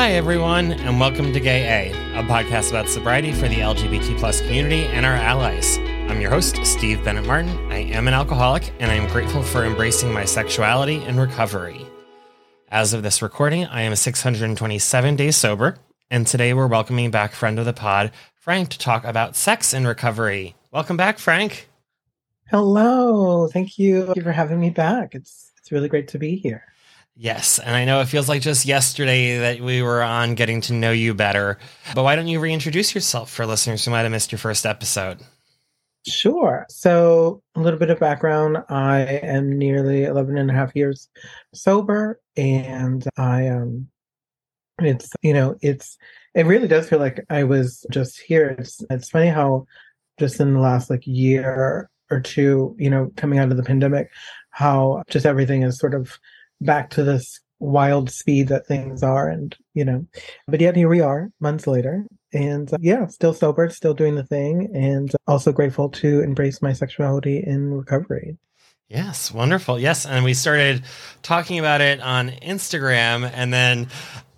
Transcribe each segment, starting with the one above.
Hi, everyone, and welcome to Gay A, a podcast about sobriety for the LGBT plus community and our allies. I'm your host, Steve Bennett Martin. I am an alcoholic, and I am grateful for embracing my sexuality and recovery. As of this recording, I am 627 days sober, and today we're welcoming back friend of the pod, Frank, to talk about sex and recovery. Welcome back, Frank. Hello. Thank you. Thank you for having me back. It's it's really great to be here. Yes, and I know it feels like just yesterday that we were on getting to know you better. But why don't you reintroduce yourself for listeners who might have missed your first episode? Sure. So, a little bit of background. I am nearly 11 and a half years sober, and I um it's you know, it's it really does feel like I was just here. It's it's funny how just in the last like year or two, you know, coming out of the pandemic, how just everything is sort of back to this wild speed that things are and you know. But yet here we are months later and uh, yeah still sober still doing the thing and also grateful to embrace my sexuality in recovery. Yes wonderful. Yes and we started talking about it on instagram and then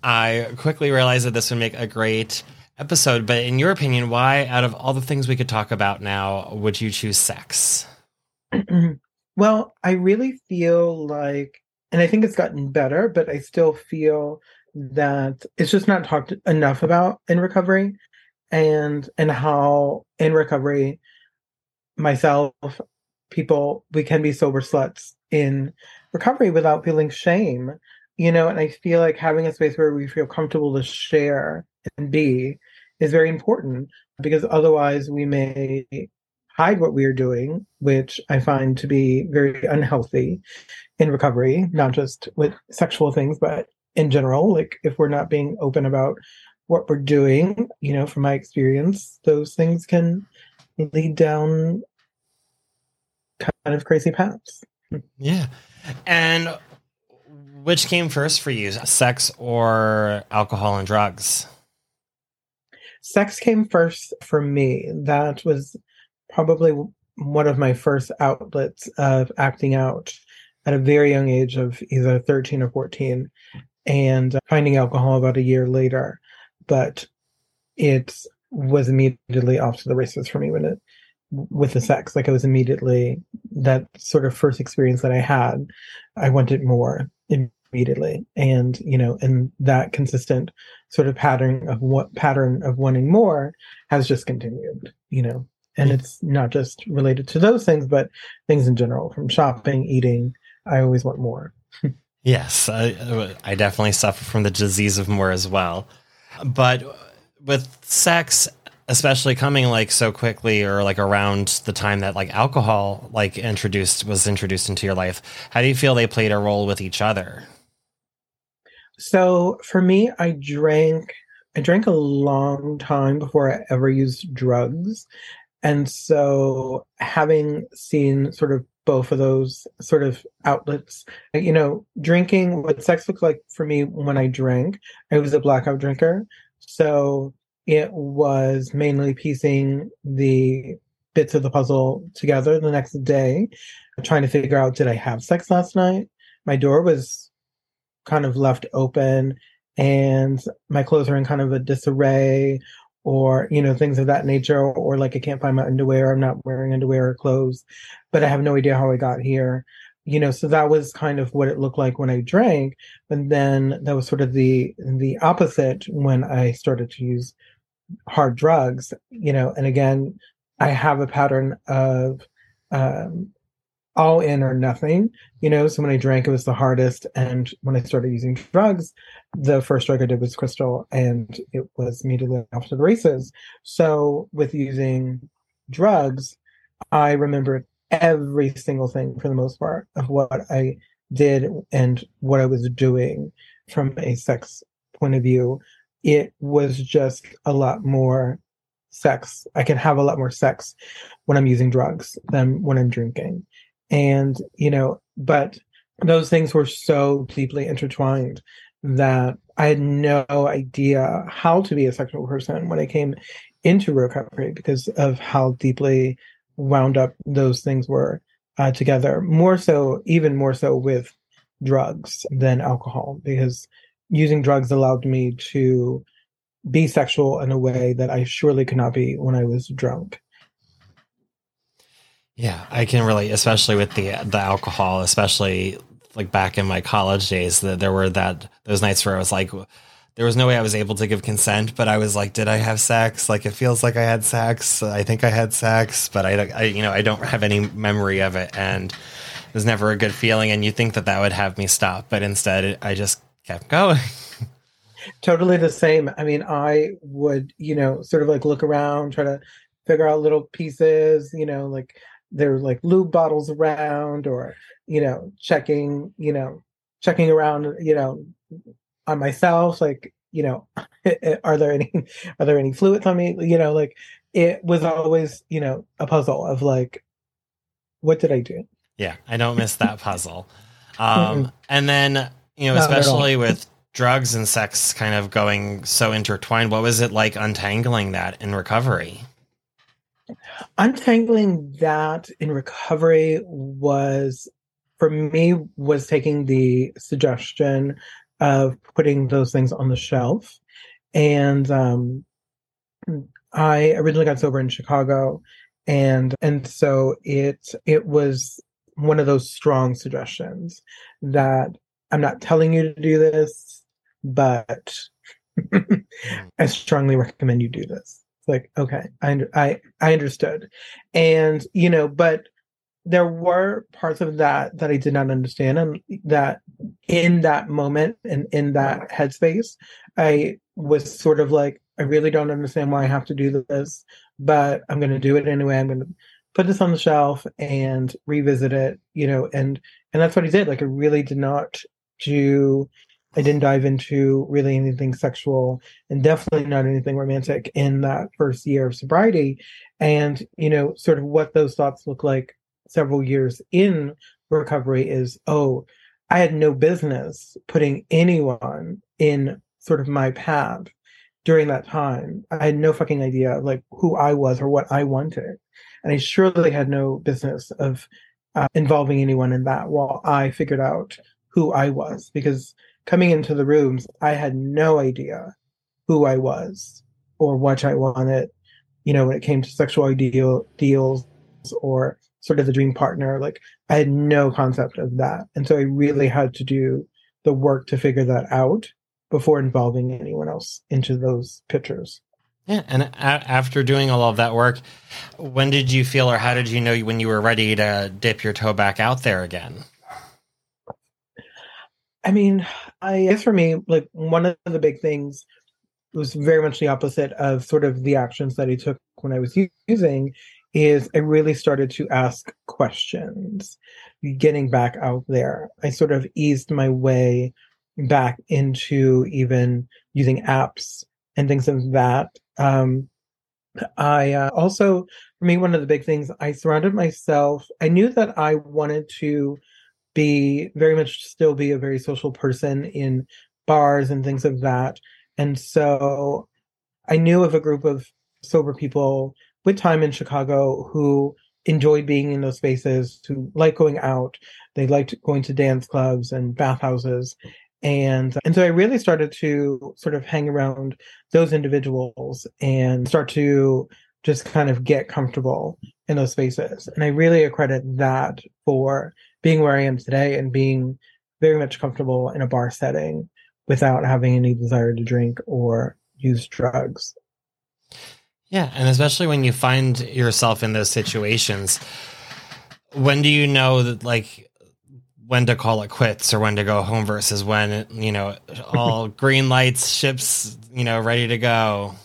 i quickly realized that this would make a great episode. But in your opinion why out of all the things we could talk about now would you choose sex? Well i really feel like and I think it's gotten better, but I still feel that it's just not talked enough about in recovery and and how in recovery myself people we can be sober sluts in recovery without feeling shame you know and i feel like having a space where we feel comfortable to share and be is very important because otherwise we may hide what we are doing, which I find to be very unhealthy in recovery, not just with sexual things, but in general. Like if we're not being open about what we're doing, you know, from my experience, those things can lead down kind of crazy paths. Yeah. And which came first for you, sex or alcohol and drugs? Sex came first for me. That was probably one of my first outlets of acting out at a very young age of either 13 or 14 and finding alcohol about a year later. But it was immediately off to the races for me when it with the sex. Like it was immediately that sort of first experience that i had. I wanted more immediately. And you know and that consistent sort of pattern of what pattern of wanting more has just continued you know. And mm. it's not just related to those things but things in general from shopping eating i always want more. Yes I, I definitely suffer from the disease of more as well. But with sex especially coming like so quickly or like around the time that like alcohol like introduced was introduced into your life how do you feel they played a role with each other? So for me i drank I drank a long time before I ever used drugs. And so having seen sort of both of those sort of outlets, uh, you know, drinking what sex looked like for me when I drank, I was a blackout drinker. So it was mainly piecing the bits of the puzzle together the next day, trying to figure out did I have sex last night? My door was kind of left open and my clothes are in kind of a disarray or you know things of that nature or like i can't find my underwear i'm not wearing underwear or clothes but i have no idea how i got here. You know so that was kind of what it looked like when i drank and then that was sort of the the opposite when i started to use hard drugs, you know, and again, I have a pattern of um, all in or nothing, you know. So when I drank, it was the hardest. And when I started using drugs, the first drug I did was crystal, and it was immediately off to the races. So with using drugs, I remembered every single thing for the most part of what I did and what I was doing from a sex point of view. It was just a lot more sex. I can have a lot more sex when I'm using drugs than when I'm drinking. And, you know, but those things were so deeply intertwined that I had no idea how to be a sexual person when I came into recovery because of how deeply wound up those things were uh, together. More so, even more so with drugs than alcohol, because using drugs allowed me to be sexual in a way that I surely could not be when I was drunk. Yeah, I can relate, especially with the the alcohol, especially like back in my college days. That there were that those nights where I was like, there was no way I was able to give consent, but I was like, did I have sex? Like, it feels like I had sex. I think I had sex, but I, I you know, I don't have any memory of it, and it was never a good feeling. And you think that that would have me stop, but instead, I just kept going. totally the same. I mean, I would, you know, sort of like look around, try to figure out little pieces, you know, like there's like lube bottles around or, you know, checking, you know, checking around, you know, on myself, like, you know, are there any are there any fluids on me? You know, like it was always, you know, a puzzle of like, what did I do? Yeah, I don't miss that puzzle. Um, and then, you know, especially with drugs and sex kind of going so intertwined. What was it like untangling that in recovery? Untangling that in recovery was for me was taking the suggestion of putting those things on the shelf. And um, I originally got sober in Chicago and and so it it was one of those strong suggestions that I'm not telling you to do this but I strongly recommend you do this. It's like, okay, I, I, I understood. And, you know, but there were parts of that that I did not understand. And that in that moment and in that headspace, I was sort of like, I really don't understand why I have to do this, but I'm going to do it anyway. I'm going to put this on the shelf and revisit it, you know, and, and that's what he did. Like, I really did not do I didn't dive into really anything sexual and definitely not anything romantic in that first year of sobriety. And, you know, sort of what those thoughts look like several years in recovery is, oh, I had no business putting anyone in sort of my path during that time. I had no fucking idea like who I was or what I wanted. And I surely had no business of uh, involving anyone in that while I figured out who I was because coming into the rooms, I had no idea who I was or what I wanted, you know, when it came to sexual ideal deals or sort of the dream partner. Like I had no concept of that. And so I really had to do the work to figure that out before involving anyone else into those pictures. Yeah, and a- after doing all of that work, when did you feel, or how did you know when you were ready to dip your toe back out there again? I mean, I guess for me, like one of the big things was very much the opposite of sort of the actions that I took when I was using is I really started to ask questions, getting back out there. I sort of eased my way back into even using apps and things of that. Um, I uh, also, for me, one of the big things, I surrounded myself. I knew that I wanted to be very much still be a very social person in bars and things of that. And so I knew of a group of sober people with time in Chicago who enjoyed being in those spaces, who like going out. They liked going to dance clubs and bathhouses. And and so I really started to sort of hang around those individuals and start to just kind of get comfortable in those spaces. And I really accredit that for being where I am today and being very much comfortable in a bar setting without having any desire to drink or use drugs. Yeah, and especially when you find yourself in those situations, when do you know that like when to call it quits or when to go home versus when you know all green lights, ships, you know, ready to go?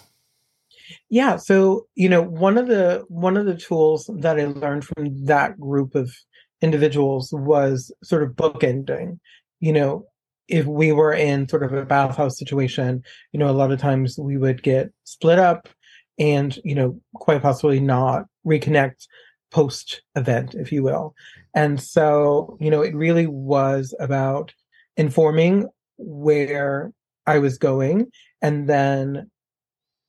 Yeah, so you know, one of the one of the tools that I learned from that group of individuals was sort of bookending. You know, if we were in sort of a bathhouse situation, you know, a lot of times we would get split up and you know quite possibly not reconnect post event if you will and so you know it really was about informing where i was going and then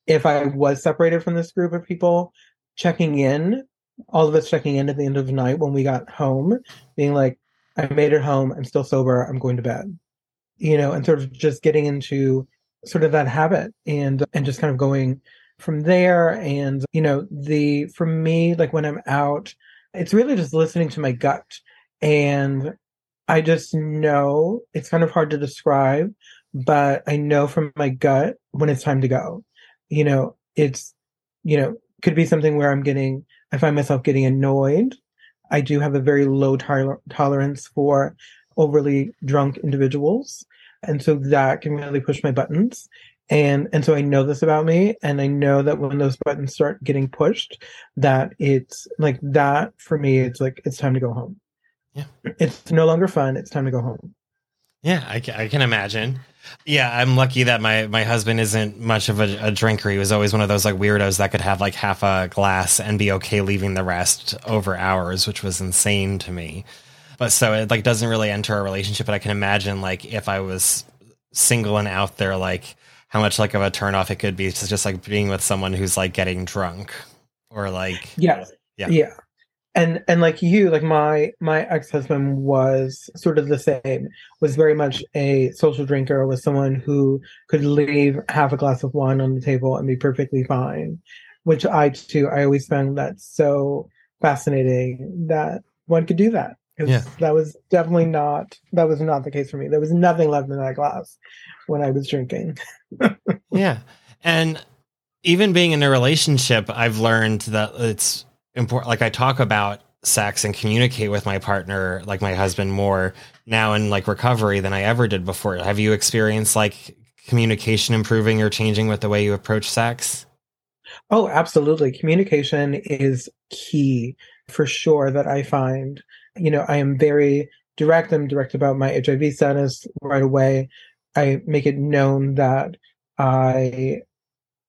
if i was separated from this group of people checking in all of us checking in at the end of the night when we got home being like i made it home i'm still sober i'm going to bed you know and sort of just getting into sort of that habit and and just kind of going from there. And, you know, the, for me, like when I'm out, it's really just listening to my gut. And I just know it's kind of hard to describe, but I know from my gut when it's time to go. You know, it's, you know, could be something where I'm getting, I find myself getting annoyed. I do have a very low toler- tolerance for overly drunk individuals. And so that can really push my buttons and and so i know this about me and i know that when those buttons start getting pushed that it's like that for me it's like it's time to go home yeah it's no longer fun it's time to go home yeah i can, I can imagine. Yeah i'm lucky that my my husband isn't much of a, a drinker. He was always one of those like weirdos that could have like half a glass and be okay leaving the rest over hours which was insane to me. But so it like doesn't really enter a relationship but i can imagine like if i was single and out there like how much like of a turnoff it could be to just like being with someone who's like getting drunk or like yeah yeah. Yeah and and like you like my my ex-husband was sort of the same was very much a social drinker was someone who could leave half a glass of wine on the table and be perfectly fine which i too i always found that so fascinating that one could do that yeah. that was definitely not that was not the case for me there was nothing left in that glass when i was drinking yeah. And even being in a relationship, I've learned that it's important. Like I talk about sex and communicate with my partner, like my husband, more now in like recovery than I ever did before. Have you experienced like communication improving or changing with the way you approach sex? Oh, absolutely. Communication is key for sure that I find. You know, I am very direct. I'm direct about my HIV status right away. I make it known that I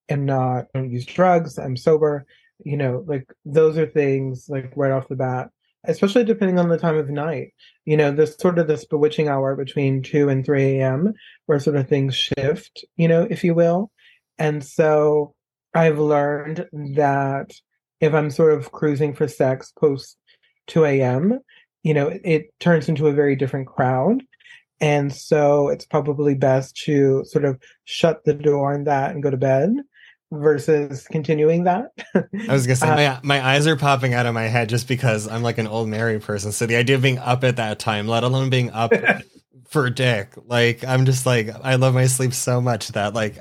am not, I don't use drugs, I'm sober. You know, like those are things like right off the bat, especially depending on the time of night. You know, this sort of this bewitching hour between 2 and 3 a.m. where sort of things shift, you know, if you will. And so I've learned that if I'm sort of cruising for sex post 2 a.m., you know, it, it turns into a very different crowd. And so it's probably best to sort of shut the door on that and go to bed versus continuing that. I was gonna say uh, my my eyes are popping out of my head just because I'm like an old married person. So the idea of being up at that time, let alone being up for dick, like I'm just like I love my sleep so much that like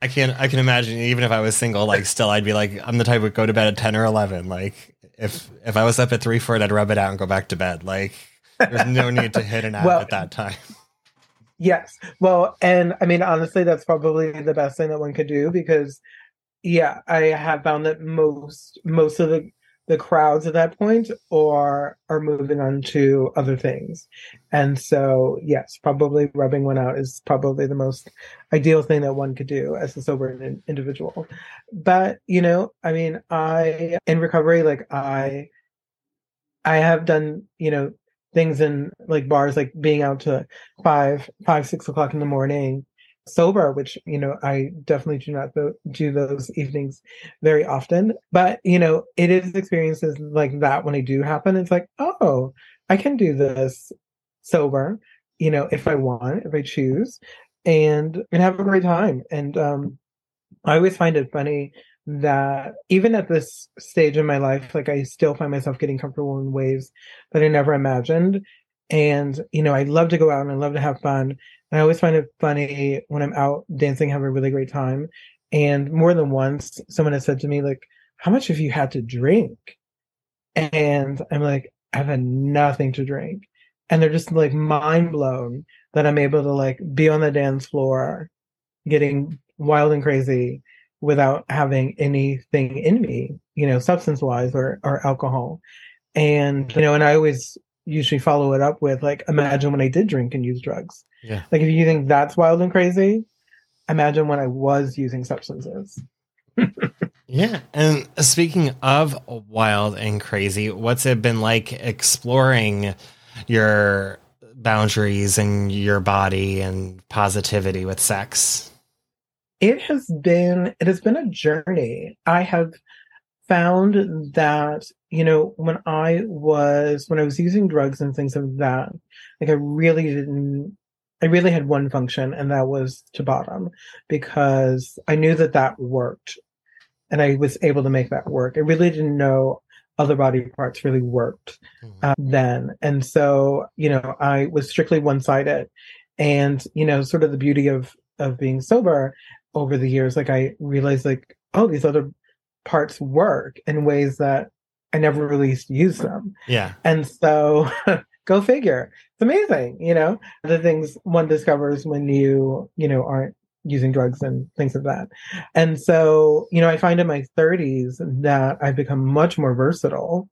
I can't I can imagine even if I was single, like still I'd be like I'm the type would go to bed at ten or eleven. Like if if I was up at three four, I'd rub it out and go back to bed. Like there's no need to hit an app well, at that time. Yes. Well, and I mean, honestly, that's probably the best thing that one could do because, yeah, I have found that most most of the the crowds at that point are are moving on to other things, and so yes, probably rubbing one out is probably the most ideal thing that one could do as a sober individual. But you know, I mean, I in recovery, like I I have done, you know, things in like bars, like being out to five, five, six o'clock in the morning sober, which, you know, I definitely do not do those evenings very often. But, you know, it is experiences like that when they do happen. It's like, oh, I can do this sober, you know, if I want, if I choose, and and have a great time. And um I always find it funny that even at this stage in my life, like I still find myself getting comfortable in ways that I never imagined. And, you know, I love to go out and I love to have fun. And I always find it funny when I'm out dancing, having a really great time. And more than once, someone has said to me, like, how much have you had to drink? And I'm like, I've had nothing to drink. And they're just like mind blown that I'm able to like be on the dance floor, getting wild and crazy without having anything in me, you know, substance wise or, or alcohol. And, mm-hmm. you know, and I always usually follow it up with like, imagine when I did drink and use drugs. Yeah. Like, if you think that's wild and crazy, imagine when I was using substances. yeah. And speaking of wild and crazy, what's it been like exploring your boundaries and your body and positivity with sex? It has been it has been a journey. I have found that you know when I was when I was using drugs and things of that, like I really didn't I really had one function, and that was to bottom because I knew that that worked, and I was able to make that work. I really didn't know other body parts really worked mm-hmm. uh, then, and so you know I was strictly one sided, and you know sort of the beauty of of being sober over the years, like I realized like oh these other parts work in ways that I never really used them. Yeah, and so go figure. It's amazing you know? The things one discovers when you you know aren't using drugs and things like that. And so you know i find in my 30s that i've become much more versatile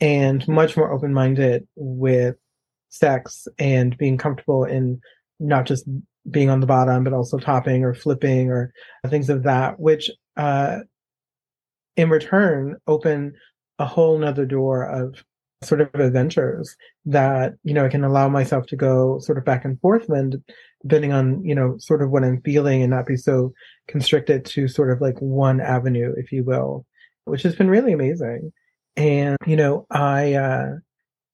and much more open-minded with sex and being comfortable in not just being on the bottom but also topping or flipping or things of that which uh in return open a whole nother door of sort of adventures that you know I can allow myself to go sort of back and forth when depending on you know sort of what I'm feeling and not be so constricted to sort of like one avenue if you will which has been really amazing. And you know I uh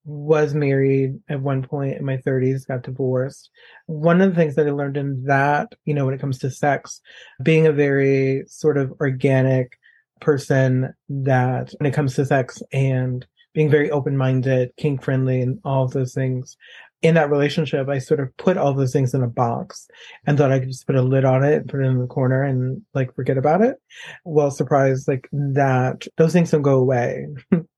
was married at one point in my 30s got divorced one of the things that i learned in that you know when it comes to sex being a very sort of organic person that when it comes to sex and being very open minded, kink friendly, and all of those things. In that relationship, I sort of put all those things in a box and thought I could just put a lid on it, put it in the corner, and like forget about it. Well, surprised like that those things don't go away.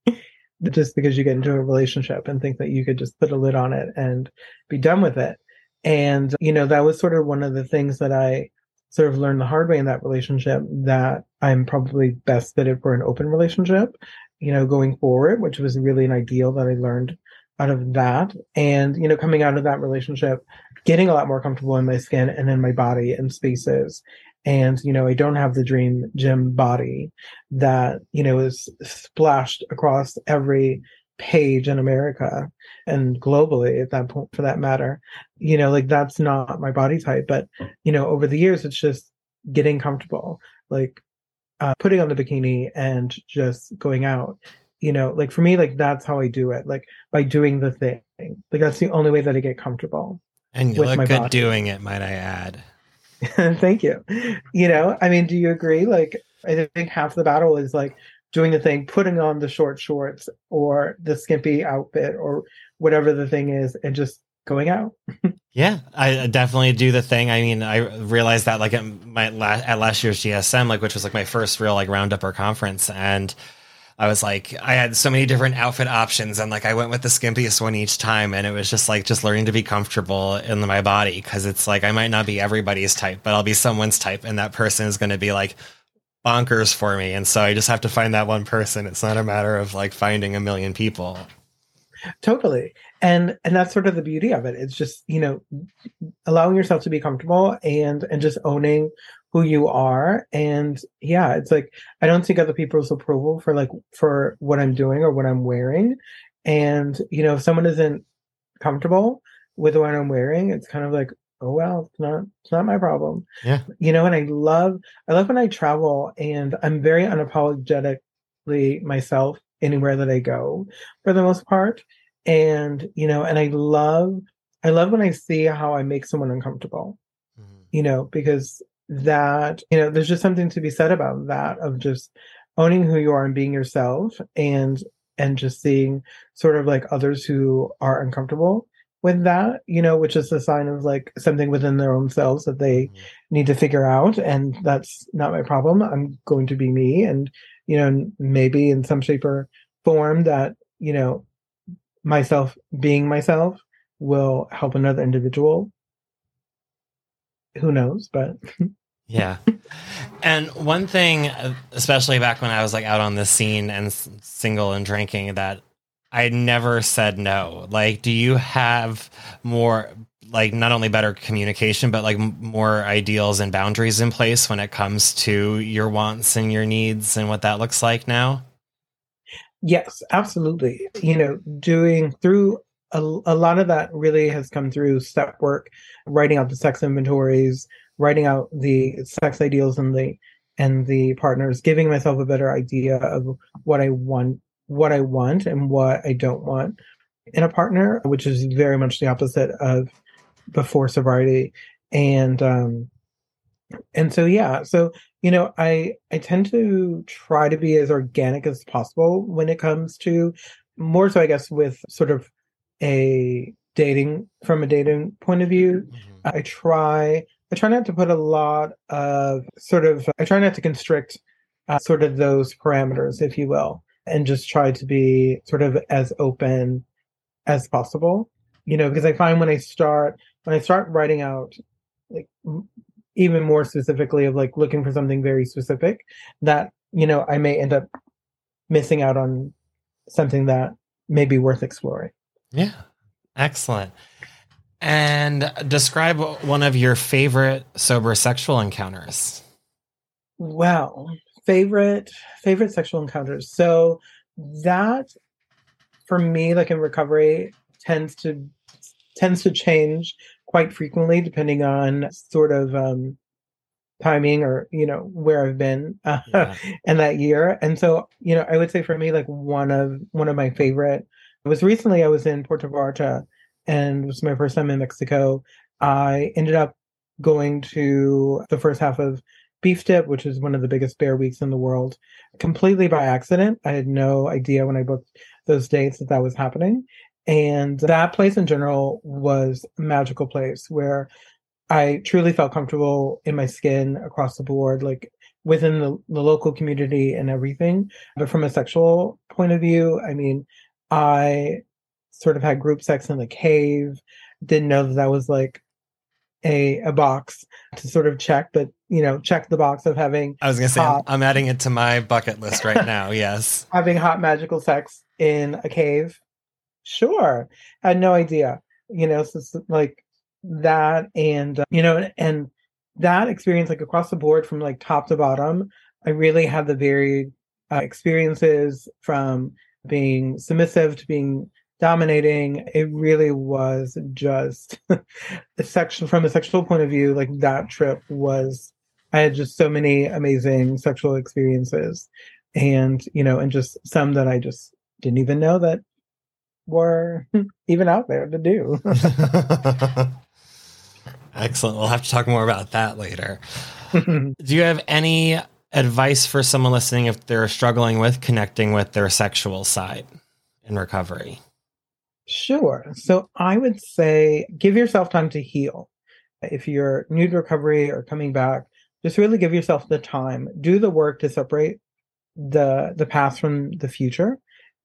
just because you get into a relationship and think that you could just put a lid on it and be done with it. And, you know, that was sort of one of the things that I sort of learned the hard way in that relationship that I'm probably best fitted for an open relationship you know, going forward, which was really an ideal that I learned out of that. And, you know, coming out of that relationship, getting a lot more comfortable in my skin and in my body and spaces. And, you know, I don't have the dream gym body that, you know, is splashed across every page in America and globally at that point for that matter. You know, like that's not my body type. But, you know, over the years, it's just getting comfortable. Like uh, putting on the bikini and just going out you know like for me like that's how i do it like by doing the thing like that's the only way that i get comfortable and you look good body. doing it might i add thank you you know i mean do you agree like i think half the battle is like doing the thing putting on the short shorts or the skimpy outfit or whatever the thing is and just going out. yeah, I definitely do the thing. I mean, I realized that like at my last, at last year's GSM, like which was like my first real like roundup or conference, and I was like, I had so many different outfit options, and like I went with the skimpiest one each time, and it was just like just learning to be comfortable in my body because it's like I might not be everybody's type, but I'll be someone's type, and that person is going to be like bonkers for me, and so I just have to find that one person. It's not a matter of like finding a million people. Totally and and that's sort of the beauty of it it's just you know allowing yourself to be comfortable and and just owning who you are and yeah it's like i don't seek other people's approval for like for what i'm doing or what i'm wearing and you know if someone isn't comfortable with what i'm wearing it's kind of like oh well it's not it's not my problem yeah you know and i love i love when i travel and i'm very unapologetically myself anywhere that i go for the most part and you know and i love i love when i see how i make someone uncomfortable mm-hmm. you know because that you know there's just something to be said about that of just owning who you are and being yourself and and just seeing sort of like others who are uncomfortable with that, you know, which is a sign of like something within their own selves that they mm-hmm. need to figure out. And that's not my problem. I'm going to be me. And, you know, maybe in some shape or form that, you know, myself being myself will help another individual. Who knows? But yeah. And one thing, especially back when I was like out on the scene and single and drinking, that I never said no. Like, do you have more, like, not only better communication, but like more ideals and boundaries in place when it comes to your wants and your needs and what that looks like now? Yes, absolutely. You know, doing through a, a lot of that really has come through step work, writing out the sex inventories, writing out the sex ideals and the and the partners, giving myself a better idea of what I want, what I want and what I don't want in a partner, which is very much the opposite of before sobriety. And um and so yeah, so you know, I I tend to try to be as organic as possible when it comes to more so I guess with sort of a dating from a dating point of view. Mm-hmm. I try I try not to put a lot of sort of I try not to constrict uh, sort of those parameters, if you will, and just try to be sort of as open as possible. You know, because I find when I start when I start writing out like even more specifically of like looking for something very specific that you know i may end up missing out on something that may be worth exploring. Yeah. Excellent and describe one of your favorite sober sexual encounters well favorite favorite sexual encounters so that for me like in recovery tends to tends to change quite frequently, depending on sort of um, timing or you know where I've been uh, yeah. in that year. And so, you know, I would say for me, like one of one of my favorite was recently I was in Puerto Vallarta, and it was my first time in Mexico. I ended up going to the first half of Beef Dip, which is one of the biggest bear weeks in the world, completely by accident. I had no idea when I booked those dates that that was happening. And that place in general was a magical place where I truly felt comfortable in my skin across the board, like within the, the local community and everything. But from a sexual point of view, I mean, I sort of had group sex in the cave, didn't know that that was like a a box to sort of check, but you know, check the box of having. I was gonna say hot, I'm adding it to my bucket list right now. Yes, having hot magical sex in a cave Sure. I had no idea. You know, so it's like that and uh, you know and that experience like across the board from like top to bottom, I really had the varied uh, experiences from being submissive to being dominating. It really was just a section from a sexual point of view, like that trip was I had just so many amazing sexual experiences and you know and just some that I just didn't even know that were even out there to do. Excellent. We'll have to talk more about that later. do you have any advice for someone listening if they're struggling with connecting with their sexual side in recovery? Sure. So I would say give yourself time to heal. If you're new to recovery or coming back, just really give yourself the time. Do the work to separate the the past from the future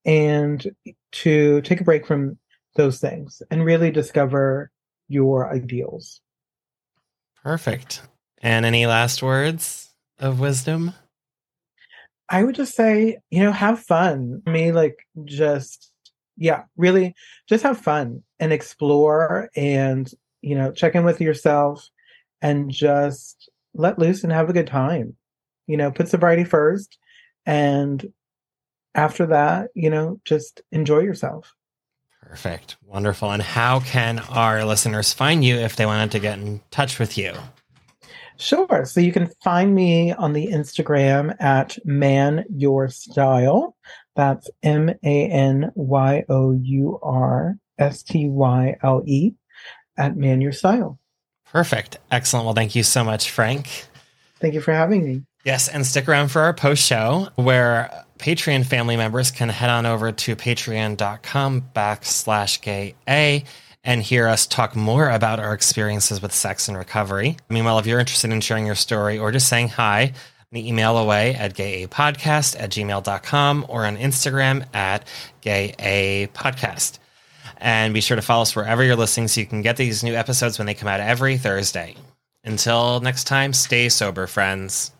and to take a break from those things and really discover your ideals. Perfect. And any last words of wisdom? I would just say, you know, have fun. I mean, like, just, yeah, really just have fun and explore and, you know, check in with yourself and just let loose and have a good time. You know, put sobriety first and after that, you know, just enjoy yourself. Perfect. Wonderful. And how can our listeners find you if they wanted to get in touch with you? Sure. So you can find me on the Instagram at Man Your Style. That's M A N Y O U R S T Y L E at Man Your Style. Perfect. Excellent. Well, thank you so much, Frank. Thank you for having me. Yes, and stick around for our post show where Patreon family members can head on over to patreon.com backslash gay A and hear us talk more about our experiences with sex and recovery. Meanwhile, if you're interested in sharing your story or just saying hi, email away at gayapodcast at gmail.com or on Instagram at gayapodcast. And be sure to follow us wherever you're listening so you can get these new episodes when they come out every Thursday. Until next time, stay sober, friends.